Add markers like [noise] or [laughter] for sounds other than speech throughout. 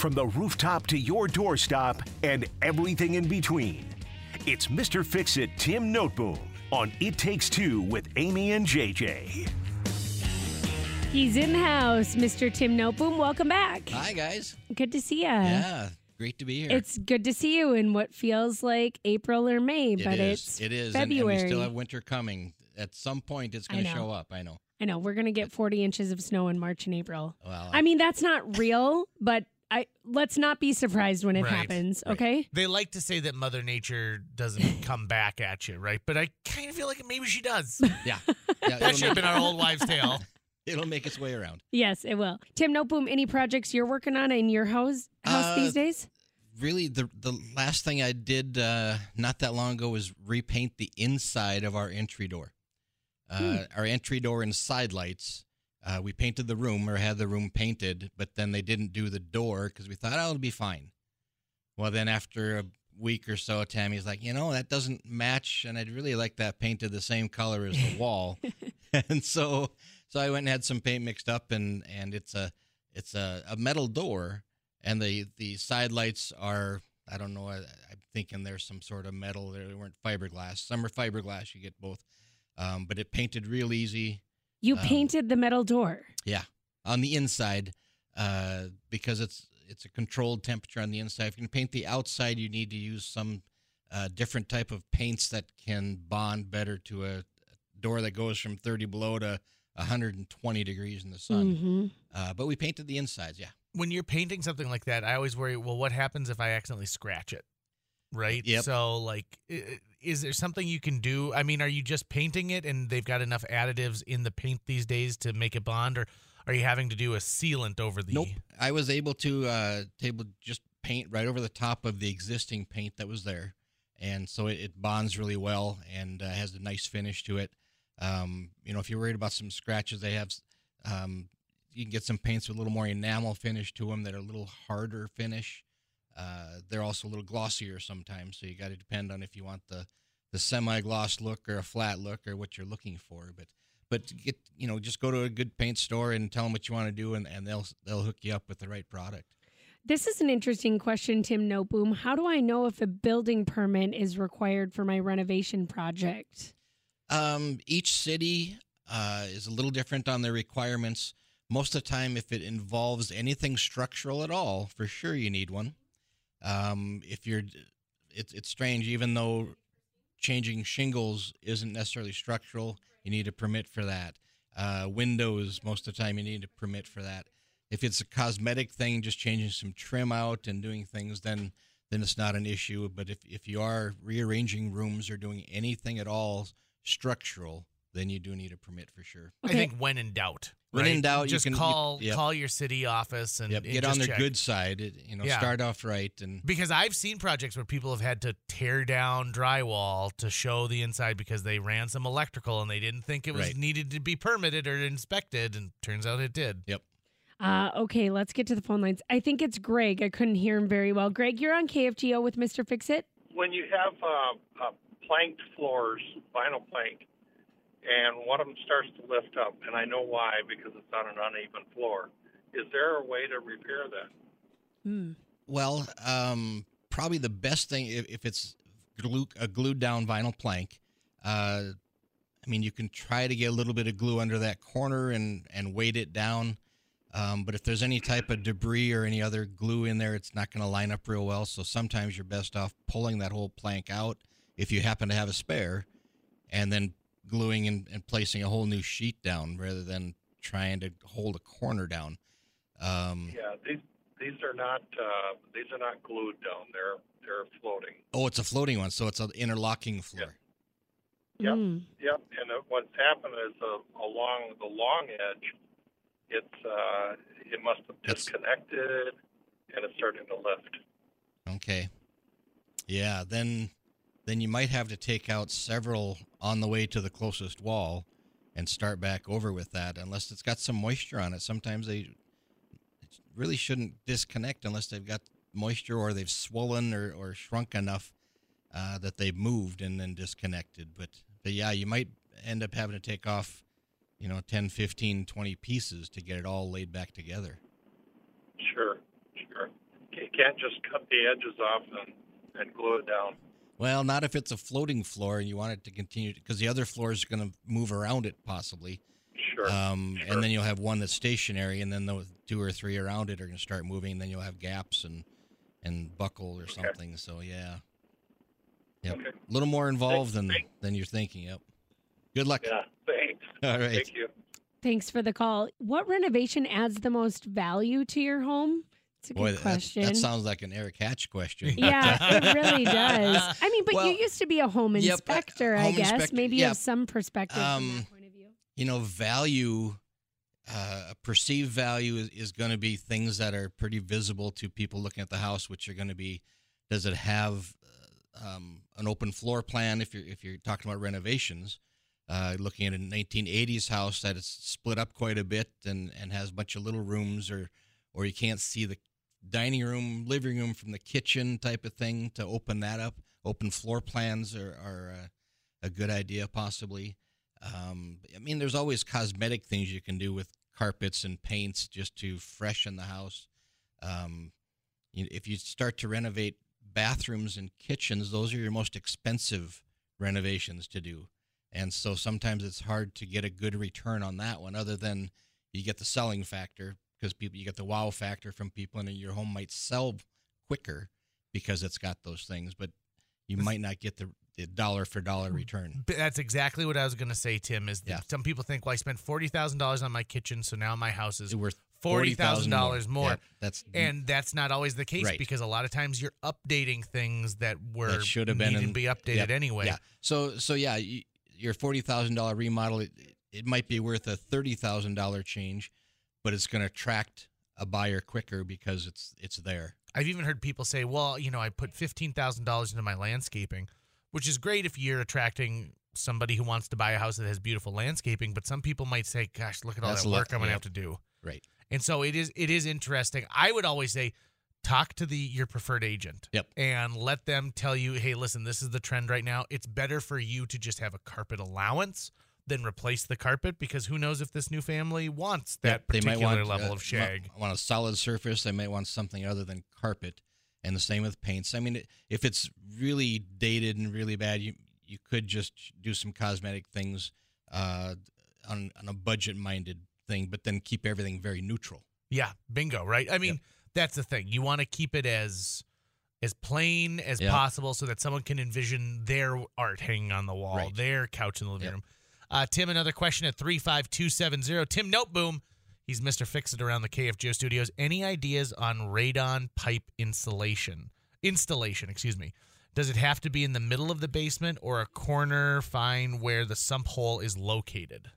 from the rooftop to your doorstop and everything in between. It's Mr. Fix It Tim Noteboom on It Takes Two with Amy and JJ. He's in the house, Mr. Tim Noteboom. Welcome back. Hi, guys. Good to see you. Yeah, great to be here. It's good to see you in what feels like April or May, It but is. it's it is. February. And, we still have winter coming. At some point, it's going to show up. I know. I know we're gonna get 40 inches of snow in March and April. Well, I mean, that's not real, but I let's not be surprised when it Right, happens. right. Okay. They like to say that Mother Nature doesn't [laughs] come back at you, right? But I kind of feel like maybe she does. [laughs] yeah. [laughs] yeah That it'll, should have make, been our old wives' tale. it'll make its way around. Yes, it will. Tim Noteboom, any projects you're working on in your house house Uh, these days? Really, the the last thing I did uh, not that long ago was repaint the inside of our entry door. Uh, Hmm. Our entry door and side lights. Uh, we painted the room or had the room painted, but then they didn't do the door because we thought, oh, it'll be fine. Well, then after a week or so, Tammy's like, you know, that doesn't match, and I'd really like that painted the same color as the [laughs] wall. [laughs] and so, so I went and had some paint mixed up, and and it's a it's a, a metal door, and the the side lights are I don't know. I, I'm thinking there's some sort of metal. They weren't fiberglass. Some are fiberglass. You get both. Um, but it painted real easy. You um, painted the metal door. Yeah, on the inside, uh, because it's it's a controlled temperature on the inside. If you can paint the outside, you need to use some uh, different type of paints that can bond better to a door that goes from 30 below to 120 degrees in the sun. hmm Uh, but we painted the insides. Yeah. When you're painting something like that, I always worry, well, what happens if I accidentally scratch it? Right? Yep. So, like, is there something you can do? I mean, are you just painting it and they've got enough additives in the paint these days to make it bond, or are you having to do a sealant over the. Nope. I was able to uh, table just paint right over the top of the existing paint that was there, and so it, it bonds really well and uh, has a nice finish to it. Um, you know, if you're worried about some scratches, they have. Um, you can get some paints with a little more enamel finish to them that are a little harder finish. Uh, they're also a little glossier sometimes, so you got to depend on if you want the the semi gloss look or a flat look or what you're looking for. But but get you know just go to a good paint store and tell them what you want to do, and, and they'll they'll hook you up with the right product. This is an interesting question, Tim Noteboom. How do I know if a building permit is required for my renovation project? Um, each city uh, is a little different on their requirements. Most of the time, if it involves anything structural at all, for sure you need one. Um, if you're, it's it's strange. Even though changing shingles isn't necessarily structural, you need a permit for that. Uh, windows, most of the time, you need a permit for that. If it's a cosmetic thing, just changing some trim out and doing things, then then it's not an issue. But if if you are rearranging rooms or doing anything at all structural, then you do need a permit for sure. I think when in doubt. When right? in doubt, you just can- you- call yep. call your city office and, Yep, and get on their check. good side. You know, Yeah. start off right and Because I've seen projects where people have had to tear down drywall to show the inside because they ran some electrical and they didn't think it was Right. needed to be permitted or inspected, and turns out it did. yep. Uh, okay, let's get to the phone lines. I think it's Greg. I couldn't hear him very well. Greg, you're on KFGO with Mr. Fix It. when you have uh, uh, planked floors, vinyl plank, and one of them starts to lift up, and I know why because it's on an uneven floor. Is there a way to repair that? Hmm. Well, um, probably the best thing if, if it's glue, a glued down vinyl plank. Uh, I mean, you can try to get a little bit of glue under that corner and and weight it down. Um, but if there's any type of debris or any other glue in there, it's not going to line up real well. So sometimes you're best off pulling that whole plank out if you happen to have a spare, and then gluing and, and placing a whole new sheet down rather than trying to hold a corner down. Um, Yeah, these these are not uh, these are not glued down. They're they're floating. Oh, it's a floating one, so it's an interlocking floor. Yep. Mm. Yep. And uh, what's happened is uh, along the long edge, it's uh, it must have That's- disconnected, and it's starting to lift. Okay. Yeah, then then you might have to take out several on the way to the closest wall and start back over with that unless it's got some moisture on it. Sometimes they really shouldn't disconnect unless they've got moisture or they've swollen or, or shrunk enough uh, that they've moved and then disconnected. But, but yeah, you might end up having to take off, you know, 10, 15, 20 pieces to get it all laid back together. Sure, sure. You can't just cut the edges off and, and glue it down. Well, not if it's a floating floor and you want it to continue because the other floor is going to move around it possibly. Sure. Um, sure. And then you'll have one that's stationary, and then the two or three around it are going to start moving. And then you'll have gaps and and buckle or something. So yeah, yep, Okay. a little more involved than Thanks. than you're thinking. Yep. Good luck. yeah. Thanks. [laughs] All right. Thank you. Thanks for the call. What renovation adds the most value to your home? It's a Boy, good that, question. that sounds like an Eric Hatch question. [laughs] yeah, it really does. [laughs] I mean, but Well, you used to be a home yep, uh, inspector, I guess. inspector, Maybe you yeah. have some perspective from Um, that point of view. you know, value, uh, perceived value is, is going to be things that are pretty visible to people looking at the house, which are going to be, does it have uh, um, an open floor plan? If you're if you're talking about renovations, uh, looking at a 1980s house that is split up quite a bit and and has a bunch of little rooms, or or you can't see the dining room, living room from the kitchen type of thing to open that up. Open floor plans are are uh, a good idea, possibly. Um, I mean, there's always cosmetic things you can do with carpets and paints just to freshen the house. Um, you if you start to renovate bathrooms and kitchens, those are your most expensive renovations to do. And so sometimes it's hard to get a good return on that one, other than you get the selling factor because people you get the wow factor from people, and your home might sell quicker because it's got those things, but you might not get the, the dollar for dollar mm, return. But That's exactly what I was going to say, Tim. Is that Yeah. some people think, well, I spent forty thousand dollars on my kitchen, so now my house is It's worth forty thousand dollars more. Yeah, that's And that's not always the case Right. because a lot of times you're updating things that were That should have been in- be updated Yep. anyway. Yeah. So so yeah, you, your forty thousand dollar remodel, it, it might be worth a thirty thousand dollar change, but it's going to attract a buyer quicker because it's it's there. I've even heard people say, well, you know, I put fifteen thousand dollars into my landscaping, which is great if you're attracting somebody who wants to buy a house that has beautiful landscaping. But some people might say, gosh, look at all That's that a lot- work I'm going to have to do. Right. And so it is it is interesting. I would always say talk to the your preferred agent. Yep. And let them tell you, "Hey, listen, this is the trend right now. It's better for you to just have a carpet allowance than replace the carpet because who knows if this new family wants that they might particular want level uh, of shag." I want a solid surface. They might want something other than carpet, and the same with paints. I mean, if it's really dated and really bad, you you could just do some cosmetic things uh, on on a budget minded thing, but then keep everything very neutral. Yeah, bingo, right? I mean, that's the thing. You want to keep it as as plain as Yeah. possible so that someone can envision their art hanging on the wall, Right. their couch in the living Yep. room. Uh, Tim, another question at 35270. Tim Noteboom. He's Mr. Fix It around the KFGO studios. Any ideas on radon pipe insulation? Installation, excuse me. Does it have to be in the middle of the basement or a corner fine where the sump hole is located?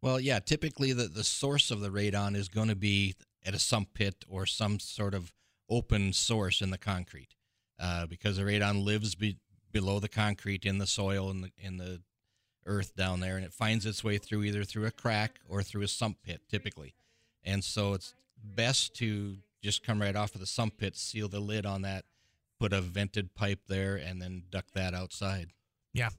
Well, yeah, typically the, the source of the radon is going to be at a sump pit or some sort of open source in the concrete uh, because the radon lives be, below the concrete in the soil in the, in the earth down there and it finds its way through either through a crack or through a sump pit typically. And so it's best to just come right off of the sump pit, seal the lid on that, put a vented pipe there, and then duck that outside. Yeah.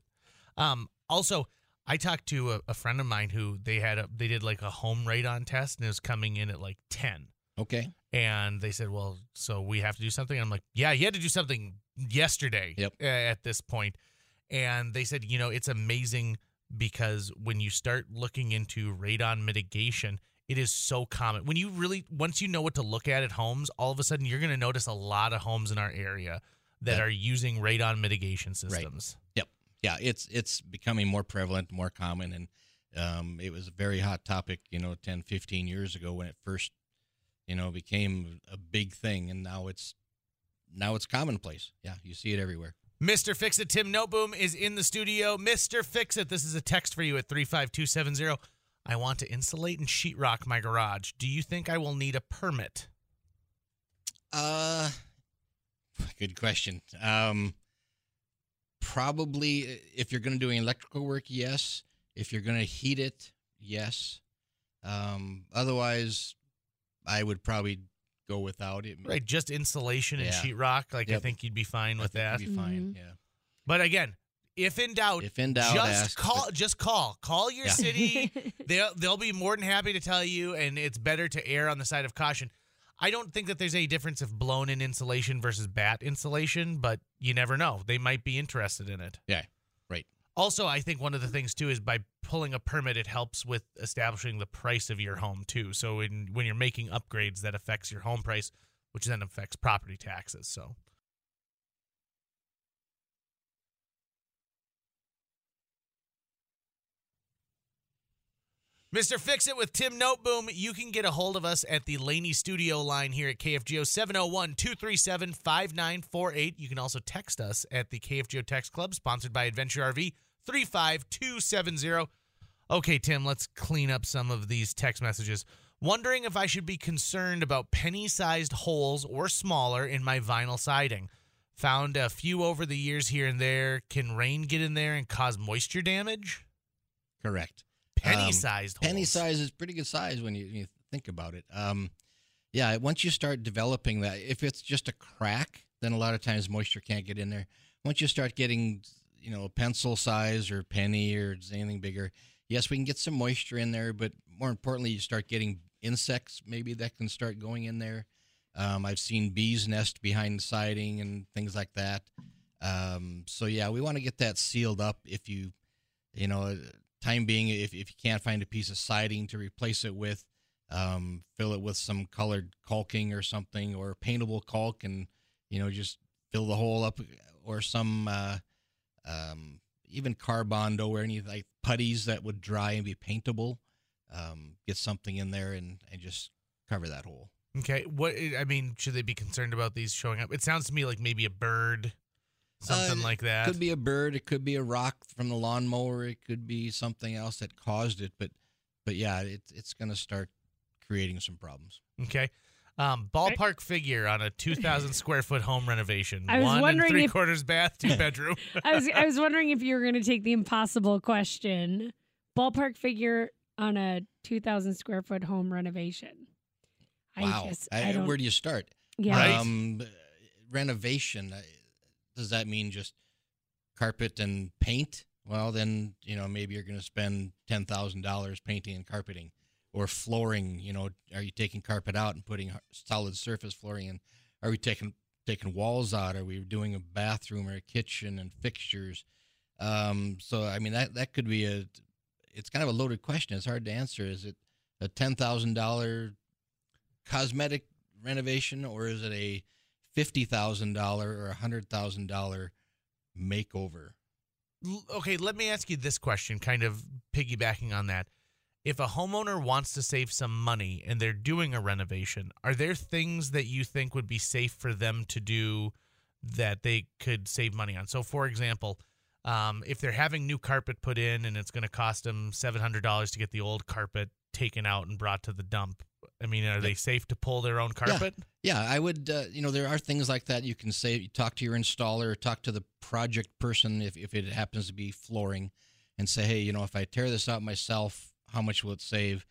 Um, also, I talked to a, a friend of mine who they had a they did like a home radon test and it was coming in at like ten. Okay. And they said, "Well, so we have to do something." I'm like, "Yeah, you had to do something yesterday." Yep. At this point, and they said, "You know, it's amazing because when you start looking into radon mitigation, it is so common. When you really once you know what to look at at homes, all of a sudden you're going to notice a lot of homes in our area that That- are using radon mitigation systems. Yep. Yeah, it's it's becoming more prevalent, more common, and um, it was a very hot topic, you know, 10, 15 years ago when it first, you know, became a big thing, and now it's now it's commonplace. Yeah, you see it everywhere. Mr. Fix It, Tim Noteboom is in the studio. Mr. Fix It, this is a text for you at 35270. I want to insulate and sheetrock my garage. Do you think I will need a permit? Uh, good question. Um, probably if you're going to do any electrical work, yes. If you're going to heat it, yes. Um, otherwise, I would probably go without it. Right, just insulation and Yeah. sheetrock. Like, I think you'd be fine I with think that. you'd be fine. Mhm. Yeah. But again, if in doubt, If in doubt, just ask, call. but- Just call. Call your Yeah. city. [laughs] they'll they'll be more than happy to tell you, and it's better to err on the side of caution. I don't think that there's any difference if blown in insulation versus batt insulation, but you never know. They might be interested in it. Yeah, right. Also, I think one of the things too is by pulling a permit, it helps with establishing the price of your home too. So in, when you're making upgrades, that affects your home price, which then affects property taxes. So. Mr. Fix It with Tim Noteboom. You can get a hold of us at the Laney Studio line here at KFGO 701 237 5948. You can also text us at the KFGO Text Club, sponsored by Adventure RV 35270. Okay, Tim, let's clean up some of these text messages. Wondering if I should be concerned about penny sized holes or smaller in my vinyl siding. Found a few over the years here and there. Can rain get in there and cause moisture damage? Correct. Penny Um, sized Penny holes. size is pretty good size when you, you think about it. Um, yeah, once you start developing that, if it's just a crack, then a lot of times moisture can't get in there. Once you start getting, you know, a pencil size or penny or anything bigger, yes, we can get some moisture in there. But more importantly, you start getting insects maybe that can start going in there. Um, I've seen bees nest behind siding and things like that. Um, so yeah, we want to get that sealed up. If you, you know, time being, if, if you can't find a piece of siding to replace it with, um, fill it with some colored caulking or something, or paintable caulk, and you know just fill the hole up, or some uh, um, even car Bondo or any like putties that would dry and be paintable. Um, get something in there and and just cover that hole. Okay. What I mean, should they be concerned about these showing up? It sounds to me like maybe a bird, something Uh, like that. It could be a bird. It could be a rock from the lawnmower. It could be something else that caused it. But, but yeah, it, it's going to start creating some problems. Okay. Um, ballpark figure on a 2,000 square foot home renovation. [laughs] I was One and wondering three if- quarters bath, two [laughs] bedroom. [laughs] I was I was wondering if you were going to take the impossible question. Ballpark figure on a 2,000 square foot home renovation. wow. I just I- I, where do you start? yeah. Right. Um, renovation. Does that mean just carpet and paint? Well, then you know maybe you're going to spend ten thousand dollars painting and carpeting, or flooring. You know, are you taking carpet out and putting solid surface flooring in? Are we taking taking walls out? Are we doing a bathroom or a kitchen and fixtures? Um, so I mean that that could be a. It's kind of a loaded question. It's hard to answer. Is it a ten thousand dollar cosmetic renovation or is it a fifty thousand dollar or a hundred thousand dollar makeover? Okay, let me ask you this question, kind of piggybacking on that. If a homeowner wants to save some money and they're doing a renovation, are there things that you think would be safe for them to do that they could save money on? So, for example, um, if they're having new carpet put in and it's going to cost them $700 to get the old carpet taken out and brought to the dump, I mean, are they safe to pull their own carpet? Yeah, I would. Uh, you know, there are things like that you can say. You talk to your installer, talk to the project person if if it happens to be flooring, and say, hey, you know, if I tear this out myself, how much will it save?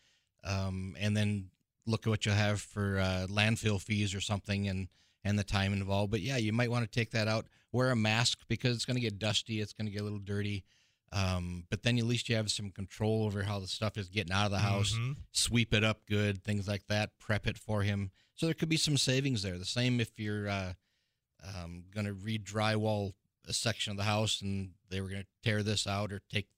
Um, and then look at what you'll have for uh, landfill fees or something, and and the time involved. But yeah, you might want to take that out. Wear a mask because it's going to get dusty. It's going to get a little dirty. Um, but then at least you have some control over how the stuff is getting out of the house Mhm. sweep it up good, things like that, prep it for him. So there could be some savings there. The same if you're uh, um, going to re-drywall a section of the house and they were going to tear this out or take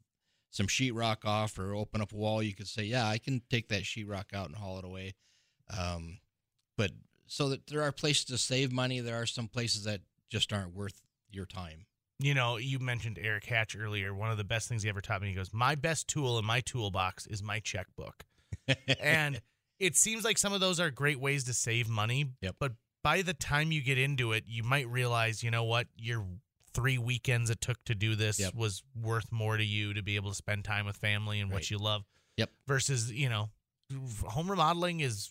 some sheetrock off or open up a wall, you could say, yeah, I can take that sheetrock out and haul it away. Um, but so that there are places to save money. There are some places that just aren't worth your time. You know, you mentioned Eric Hatch earlier. One of the best things he ever taught me, he goes, My best tool in my toolbox is my checkbook. [laughs] and it seems like some of those are great ways to save money. Yep. But by the time you get into it, you might realize, you know what, your three weekends it took to do this Yep. was worth more to you to be able to spend time with family and what you love. Yep. Versus, you know, home remodeling is.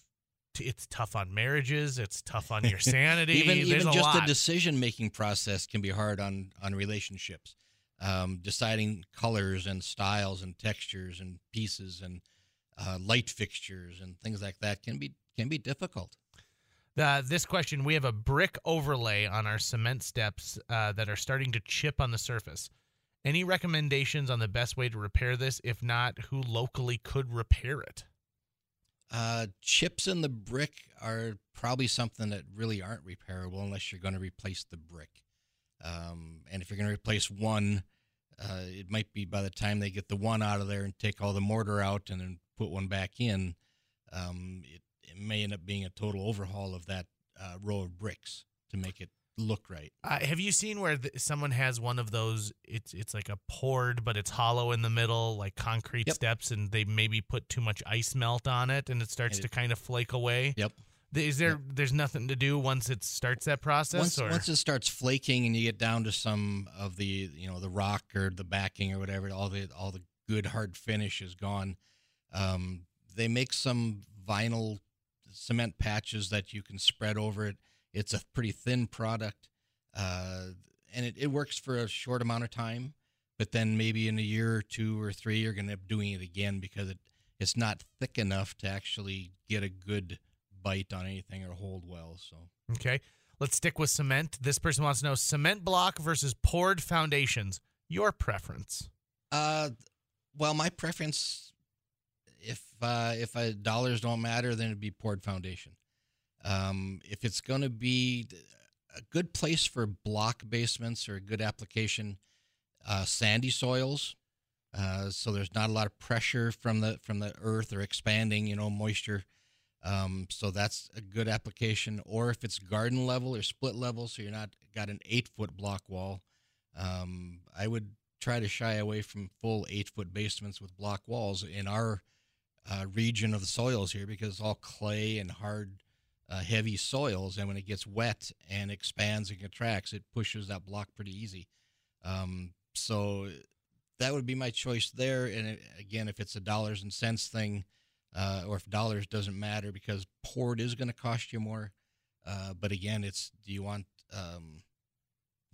It's tough on marriages. It's tough on your [laughs] sanity. even There's even just lot. the decision making process can be hard on on relationships um, deciding colors and styles and textures and pieces and uh, light fixtures and things like that can be can be difficult Uh, this question we have a brick overlay on our cement steps uh, that are starting to chip on the surface. Any recommendations on the best way to repair this? If not, who locally could repair it? Uh, chips in the brick are probably something that really aren't repairable unless you're going to replace the brick. Um, and if you're going to replace one, uh, it might be by the time they get the one out of there and take all the mortar out and then put one back in, um, it, it may end up being a total overhaul of that uh, row of bricks to make it look right. Uh, have you seen where th- someone has one of those? It's it's like a poured, but it's hollow in the middle, like concrete Yep. steps, and they maybe put too much ice melt on it, and it starts And to kind of flake away. Yep. Is there? There's nothing to do once it starts that process, once, or once it starts flaking and you get down to some of the you know the rock or the backing or whatever all the all the good hard finish is gone um, they make some vinyl cement patches that you can spread over it it's a pretty thin product uh, and it, it works for a short amount of time but then maybe in a year or two or three you're going to end up doing it again because it it's not thick enough to actually get a good bite on anything or hold well so okay? Let's stick with cement. This person wants to know cement block versus poured foundations. Your preference? Uh, well, my preference, if uh, if uh, dollars don't matter, then it'd be poured foundation. Um, if it's going to be a good place for block basements or a good application, uh, sandy soils, uh, so there's not a lot of pressure from the from the earth or expanding, you know, moisture. Um, so that's a good application. Or if it's garden level or split level, so you're not got an eight foot block wall, um, I would try to shy away from full eight foot basements with block walls in our uh, region of the soils here because it's all clay and hard, uh, heavy soils. And when it gets wet and expands and contracts, it pushes that block pretty easy. Um, so that would be my choice there. And it, again, if it's a dollars and cents thing, uh, or if dollars doesn't matter because poured is going to cost you more. Uh, but again, it's do you want, um,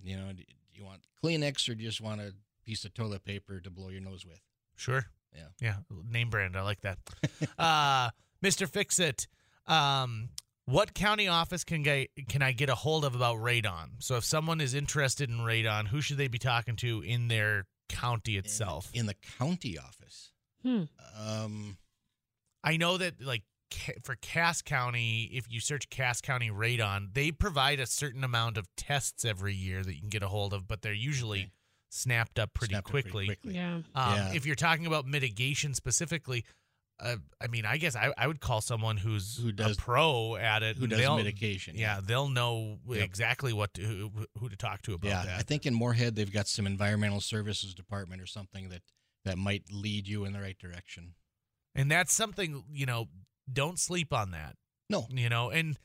you know, do you want Kleenex or do you just want a piece of toilet paper to blow your nose with? Sure. Yeah. Yeah. Name brand. I like that. [laughs] uh, Mr. Fix It. Um, what county office can I can I get a hold of about radon? So if someone is interested in radon, who should they be talking to in their county itself? in the county office. Hmm. Um, I know that like for Cass County, if you search Cass County radon, they provide a certain amount of tests every year that you can get a hold of, but they're usually Okay. snapped up pretty snapped up pretty quickly. quickly. Yeah. Um, Yeah. If you're talking about mitigation specifically, uh, I mean, I guess I, I would call someone who's Who does- a pro at it. Who does they'll- mitigation? Yeah, they'll know Yep. exactly what to, who, who to talk to about yeah. that. I think in Moorhead they've got some environmental services department or something that that might lead you in the right direction. and that's something you know. Don't sleep on that. No. You know, and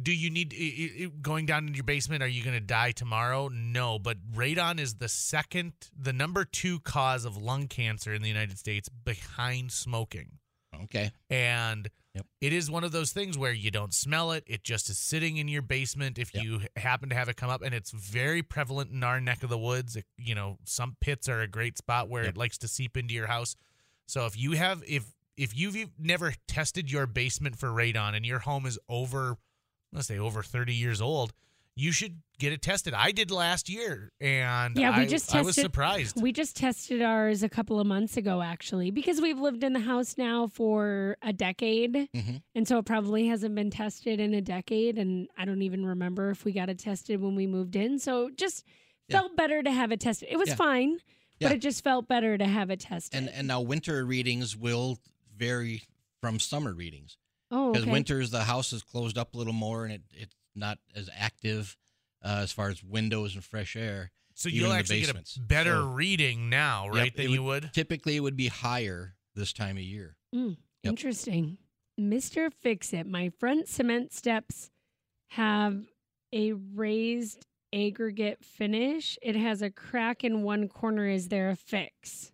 do you need going down in your basement? Are you going to die tomorrow? No, but radon is the second, the number two cause of lung cancer in the United States behind smoking. Okay. and Yep. it is one of those things where you don't smell it it just is sitting in your basement if Yep. you happen to have it come up and it's very prevalent in our neck of the woods It- you know sump pits are a great spot where Yep. it likes to seep into your house so if you have if if you've never tested your basement for radon and your home is over let's say over 30 years old you should get it tested i did last year and Yeah, we I, just I was surprised We just tested ours a couple of months ago, actually, because we've lived in the house now for a decade. Mhm. And so it probably hasn't been tested in a decade. And I don't even remember if we got it tested when we moved in. So it just Yeah. felt better to have it tested. It was Yeah. fine, Yeah. but it just felt better to have it tested. And and now winter readings will vary from summer readings oh, because okay. winters the house is closed up a little more and it, it's not as active uh, as far as windows and fresh air. so you'll actually get a better So- reading now right Yep, than it you would Typically, it would be higher this time of year. Mm, Yep. Interesting. Mr. Fix It, my front cement steps have a raised aggregate finish. It has a crack in one corner. Is there a fix?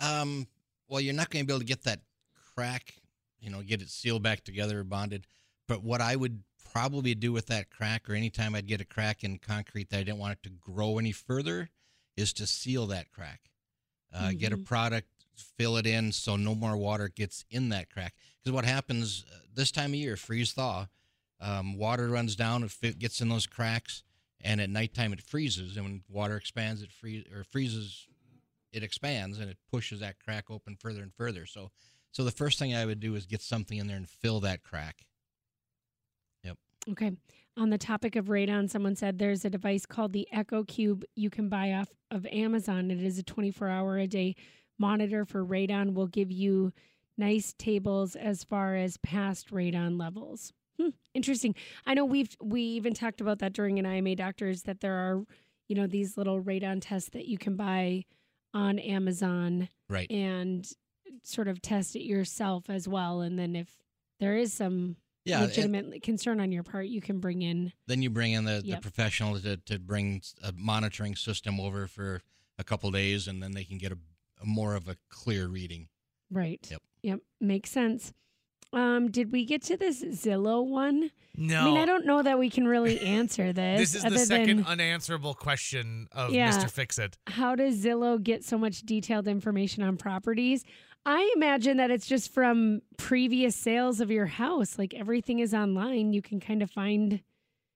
Um, well, you're not going to be able to get that crack, you know, get it sealed back together or bonded. But what I would probably do with that crack, or anytime I'd get a crack in concrete that I didn't want it to grow any further, is to seal that crack. Uh, Get a Mhm. product, fill it in so no more water gets in that crack. Because what happens uh, this time of year, freeze thaw, um, water runs down, it gets in those cracks, and at nighttime it freezes. And when water expands, it freeze or freezes it expands and it pushes that crack open further and further. So So the first thing I would do is get something in there and fill that crack. Okay. On the topic of radon, someone said there's a device called the EcoQube you can buy off of Amazon. It is a 24 hour a day monitor for radon. Will give you nice tables as far as past radon levels. Hmm, interesting. I know we've we even talked about that during an IMA doctors that there are, you know, these little radon tests that you can buy on Amazon Right. and sort of test it yourself as well. And then if there is some Yeah. and legitimate concern on your part, you can bring in. then you bring in the, the professional to, to bring a monitoring system over for a couple days, and then they can get a, a more of a clear reading. Right. Yep. Yep. Makes sense. Um, did we get to this Zillow one? No. I mean, I don't know that we can really answer [laughs] this. This is other the second than unanswerable question of Yeah. Mr. Fix It. how does Zillow get so much detailed information on properties? I imagine that it's just from previous sales of your house. Like everything is online. You can kind of find.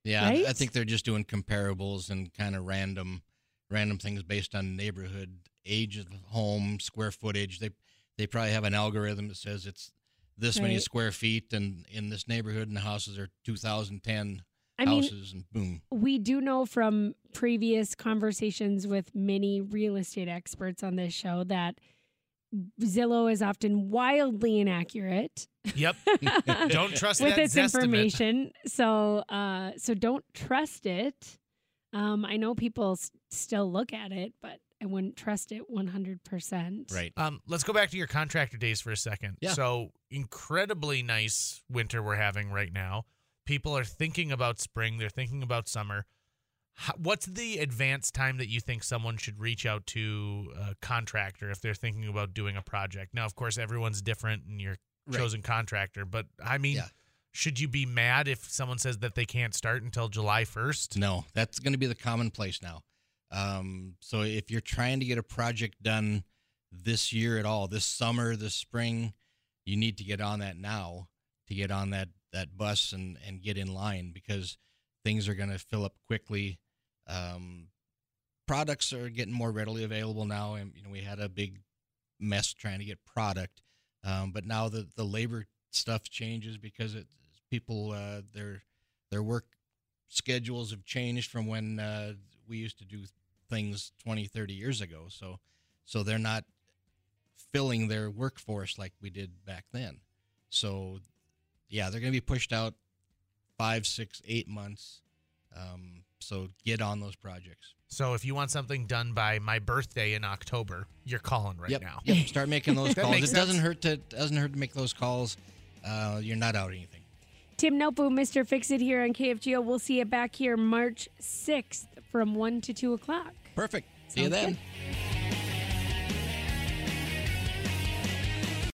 Yeah, I- I think they're just doing comparables and kind of random, random things based on neighborhood, age of the home, square footage. They they probably have an algorithm that says it's this many square feet, and in this neighborhood, and the houses are 2010 I mean, houses, and boom. we do know from previous conversations with many real estate experts on this show that Zillow is often wildly inaccurate Yep. [laughs] Don't trust with that its Zestimate. information. So, uh, so don't trust it. Um, I know people s- still look at it, but I wouldn't trust it one hundred percent. Right. Um, let's go back to your contractor days for a second. Yeah. So incredibly nice winter we're having right now. People are thinking about spring. They're thinking about summer. What's the advance time that you think someone should reach out to a contractor if they're thinking about doing a project? Now, of course, everyone's different in your Right. chosen contractor, but I mean, Yeah. should you be mad if someone says that they can't start until July 1st? No, that's going to be the commonplace now. Um, so if you're trying to get a project done this year at all, this summer, this spring, you need to get on that now to get on that that bus and and get in line because things are going to fill up quickly. Um, products are getting more readily available now, and you know we had a big mess trying to get product, um, but now the the labor stuff changes because it people uh, their their work schedules have changed from when uh, we used to do things 20 30 years ago. So so they're not filling their workforce like we did back then. So yeah they're going to be pushed out five six eight months um, so get on those projects So if you want something done by my birthday in October, you're calling right yep, now. yep start making those [laughs] calls it makes doesn't hurt to doesn't hurt to make those calls uh, you're not out anything Tim Noteboom, Mr. Fix It here on KFGO. We'll see you back here March 6th from 1 to 2 o'clock. perfect see you then good.